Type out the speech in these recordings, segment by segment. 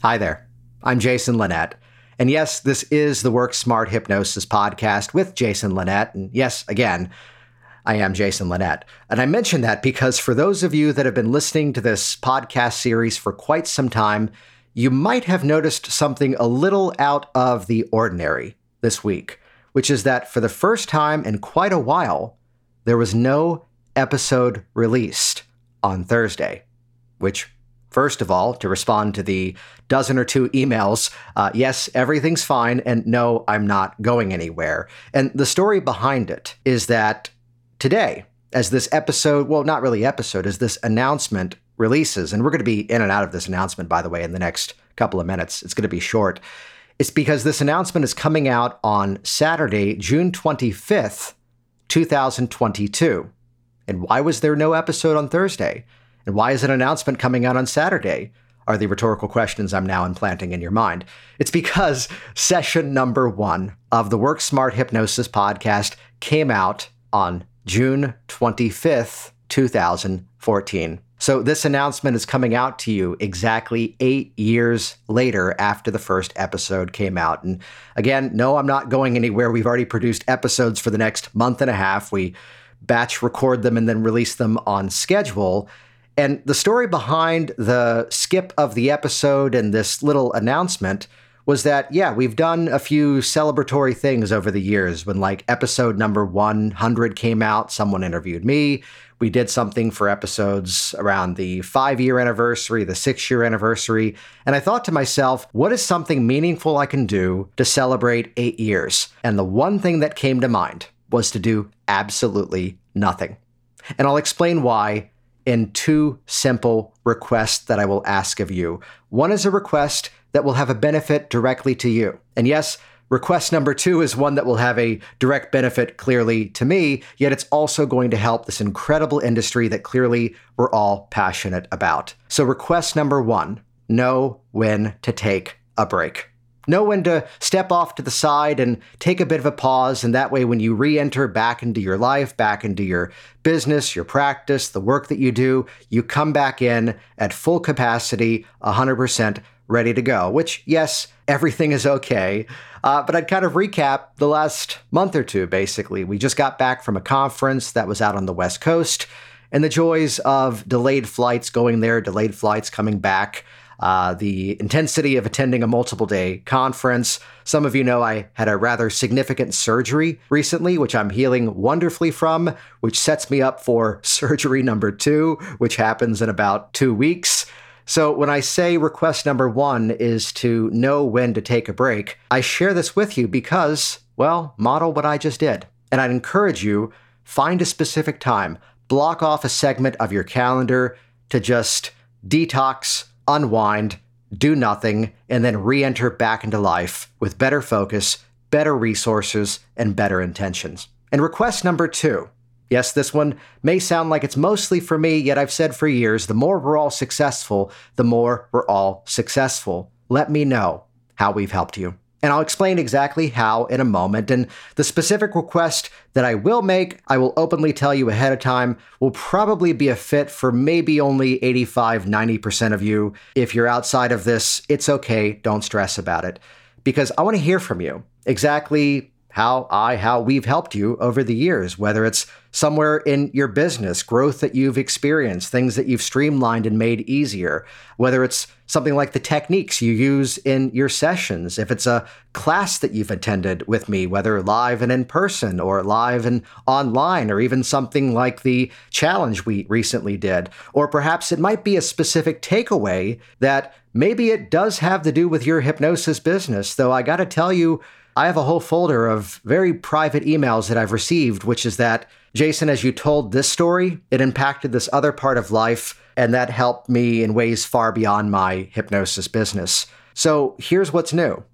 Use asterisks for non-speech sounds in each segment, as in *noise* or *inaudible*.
Hi there. I'm Jason Linett. And yes, this is the Work Smart Hypnosis podcast with Jason Linett. And yes, again, I am Jason Linett. And I mention that because for those of you that have been listening to this podcast series for quite some time, you might have noticed something a little out of the ordinary this week, which is that for the first time in quite a while, there was no episode released on Thursday, which First of all, to respond to the dozen or two emails, uh, yes, everything's fine, and no, I'm not going anywhere. And the story behind it is that today, as this episode, well, not really episode, as this announcement releases, and we're going to be in and out of this announcement, by the way, in the next couple of minutes, it's going to be short. It's because this announcement is coming out on Saturday, June 25th, 2022. And why was there no episode on Thursday? And why is an announcement coming out on Saturday? Are the rhetorical questions I'm now implanting in your mind. It's because session number one of the Work Smart Hypnosis podcast came out on June 25th, 2014. So, this announcement is coming out to you exactly eight years later after the first episode came out. And again, no, I'm not going anywhere. We've already produced episodes for the next month and a half. We batch record them and then release them on schedule. And the story behind the skip of the episode and this little announcement was that, yeah, we've done a few celebratory things over the years. When, like, episode number 100 came out, someone interviewed me. We did something for episodes around the five year anniversary, the six year anniversary. And I thought to myself, what is something meaningful I can do to celebrate eight years? And the one thing that came to mind was to do absolutely nothing. And I'll explain why in two simple requests that I will ask of you. One is a request that will have a benefit directly to you. And yes, request number two is one that will have a direct benefit clearly to me, yet it's also going to help this incredible industry that clearly we're all passionate about. So, request number one know when to take a break. Know when to step off to the side and take a bit of a pause. And that way, when you re enter back into your life, back into your business, your practice, the work that you do, you come back in at full capacity, 100% ready to go. Which, yes, everything is okay. Uh, but I'd kind of recap the last month or two, basically. We just got back from a conference that was out on the West Coast and the joys of delayed flights going there, delayed flights coming back uh, the intensity of attending a multiple day conference. Some of you know I had a rather significant surgery recently, which I'm healing wonderfully from, which sets me up for *laughs* surgery number two, which happens in about two weeks. So, when I say request number one is to know when to take a break, I share this with you because, well, model what I just did. And I'd encourage you find a specific time, block off a segment of your calendar to just detox, unwind, do nothing, and then re enter back into life with better focus, better resources, and better intentions. And request number two. Yes, this one may sound like it's mostly for me, yet I've said for years the more we're all successful, the more we're all successful. Let me know how we've helped you. And I'll explain exactly how in a moment. And the specific request that I will make, I will openly tell you ahead of time, will probably be a fit for maybe only 85, 90% of you. If you're outside of this, it's okay. Don't stress about it. Because I want to hear from you exactly how I, how we've helped you over the years, whether it's somewhere in your business, growth that you've experienced, things that you've streamlined and made easier, whether it's something like the techniques you use in your sessions, if it's a class that you've attended with me, whether live and in person or live and online, or even something like the challenge we recently did, or perhaps it might be a specific takeaway that maybe it does have to do with your hypnosis business, though I got to tell you, I have a whole folder of very private emails that I've received, which is that, Jason, as you told this story, it impacted this other part of life, and that helped me in ways far beyond my hypnosis business. So here's what's new.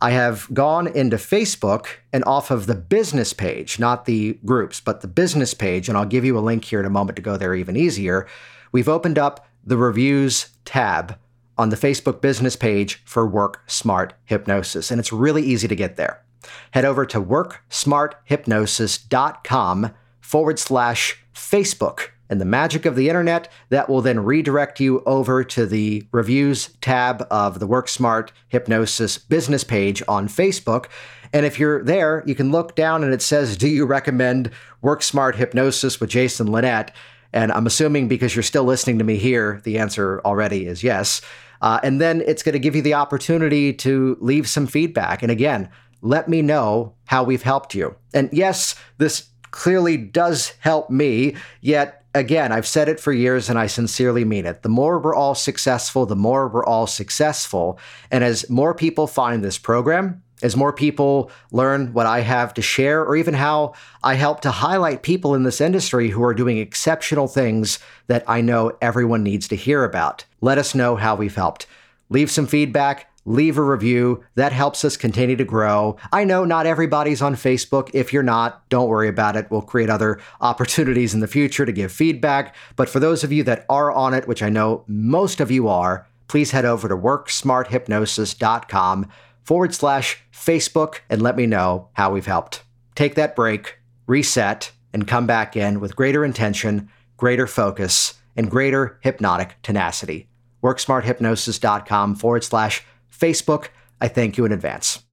I have gone into Facebook and off of the business page, not the groups, but the business page, and I'll give you a link here in a moment to go there even easier. We've opened up the reviews tab on the Facebook business page for Work Smart Hypnosis, and it's really easy to get there. Head over to worksmarthypnosis.com forward slash Facebook and the magic of the internet that will then redirect you over to the reviews tab of the Work Smart Hypnosis business page on Facebook. And if you're there, you can look down and it says, Do you recommend Work Smart Hypnosis with Jason Linett? And I'm assuming because you're still listening to me here, the answer already is yes. Uh, and then it's going to give you the opportunity to leave some feedback. And again, let me know how we've helped you. And yes, this clearly does help me, yet again, I've said it for years and I sincerely mean it. The more we're all successful, the more we're all successful. And as more people find this program, as more people learn what I have to share, or even how I help to highlight people in this industry who are doing exceptional things that I know everyone needs to hear about. Let us know how we've helped. Leave some feedback, leave a review. That helps us continue to grow. I know not everybody's on Facebook. If you're not, don't worry about it. We'll create other opportunities in the future to give feedback. But for those of you that are on it, which I know most of you are, please head over to worksmarthypnosis.com forward slash Facebook and let me know how we've helped. Take that break, reset, and come back in with greater intention, greater focus, and greater hypnotic tenacity. WorkSmartHypnosis.com forward slash Facebook. I thank you in advance.